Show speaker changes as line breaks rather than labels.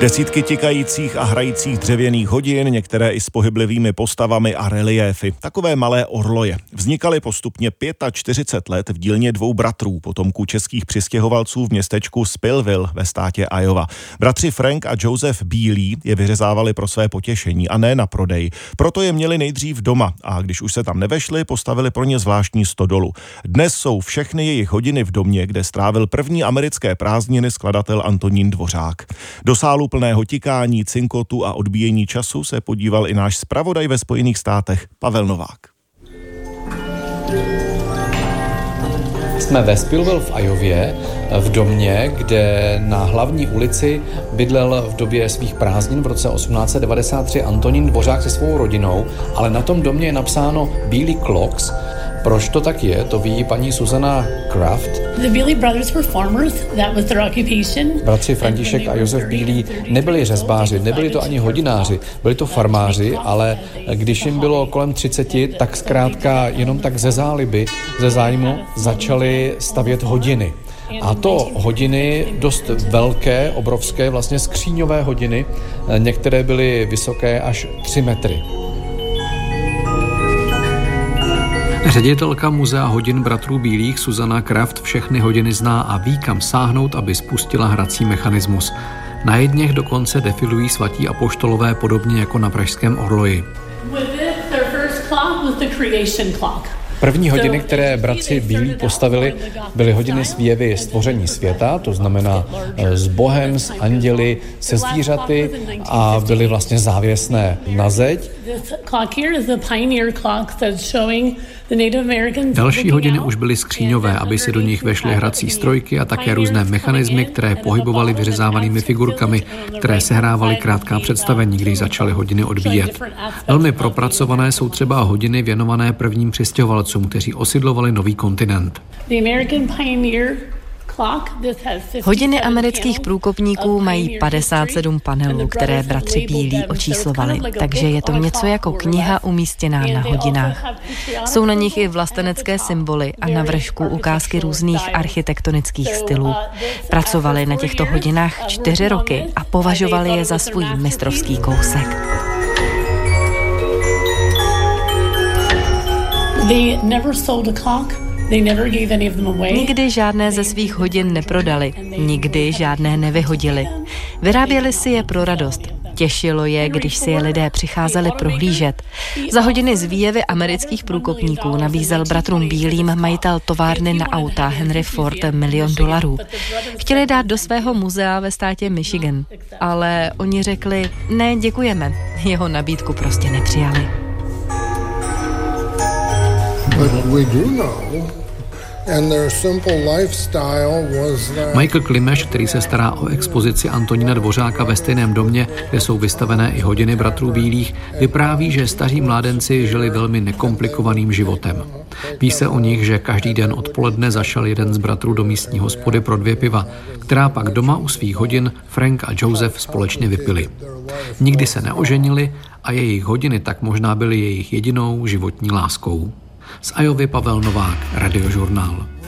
Desítky tikajících a hrajících dřevěných hodin, některé i s pohyblivými postavami a reliéfy. Takové malé orloje. Vznikaly postupně 45 let v dílně dvou bratrů, potomků českých přistěhovalců v městečku Spillville ve státě Iowa. Bratři Frank a Joseph Bílí je vyřezávali pro své potěšení a ne na prodej. Proto je měli nejdřív doma a když už se tam nevešli, postavili pro ně zvláštní stodolu. Dnes jsou všechny jejich hodiny v domě, kde strávil první americké prázdniny skladatel Antonín Dvořák. Do sálu plného tikání, cinkotu a odbíjení času se podíval i náš zpravodaj ve Spojených státech Pavel Novák.
Jsme ve Spillville v Ajově, v domě, kde na hlavní ulici bydlel v době svých prázdnin v roce 1893 Antonín Dvořák se svou rodinou, ale na tom domě je napsáno Bílý Clocks, proč to tak je, to ví paní Susana Kraft.
The Bealey brothers were farmers, that was their occupation.
Bratři František a Josef Bílý nebyli řezbáři, nebyli to ani hodináři, byli to farmáři, ale když jim bylo kolem 30, tak zkrátka jenom tak ze záliby, ze zájmu začali stavět hodiny. A to hodiny dost velké, obrovské, vlastně skříňové hodiny, některé byly vysoké až 3 metry. Ředitelka muzea hodin bratrů Bílých Suzana Kraft všechny hodiny zná a ví, kam sáhnout, aby spustila hrací mechanismus. Na jedněch dokonce defilují svatí apoštolové podobně jako na pražském Orloji. První hodiny, které bratři Bílí postavili, byly hodiny svěvy stvoření světa, to znamená eh, s Bohem, s anděli, se zvířaty a byly vlastně závěsné na zeď. Další hodiny už byly skříňové, aby se do nich vešly hrací strojky a také různé mechanismy, které pohybovaly vyřezávanými figurkami, které sehrávaly krátká představení, když začaly hodiny odvíjet. Velmi propracované jsou třeba hodiny věnované prvním přistěhovalcům, kteří osidlovali nový kontinent.
Hodiny amerických průkopníků mají 57 panelů, které bratři Bílí očíslovali, takže je to něco jako kniha umístěná na hodinách. Jsou na nich i vlastenecké symboly a na vršku ukázky různých architektonických stylů. Pracovali na těchto hodinách čtyři roky a považovali je za svůj mistrovský kousek. Nikdy žádné ze svých hodin neprodali, nikdy žádné nevyhodili. Vyráběli si je pro radost. Těšilo je, když si je lidé přicházeli prohlížet. Za hodiny z výjevy amerických průkopníků nabízel bratrům Bílým majitel továrny na auta Henry Ford milion dolarů. Chtěli dát do svého muzea ve státě Michigan, ale oni řekli, ne, děkujeme. Jeho nabídku prostě nepřijali.
Michael Klimeš, který se stará o expozici Antonína Dvořáka ve stejném domě, kde jsou vystavené i hodiny bratrů Bílých, vypráví, že staří mládenci žili velmi nekomplikovaným životem. Ví se o nich, že každý den odpoledne zašel jeden z bratrů do místní hospody pro dvě piva, která pak doma u svých hodin Frank a Joseph společně vypili. Nikdy se neoženili a jejich hodiny tak možná byly jejich jedinou životní láskou. Z Ajovy Pavel Novák, Radiožurnál.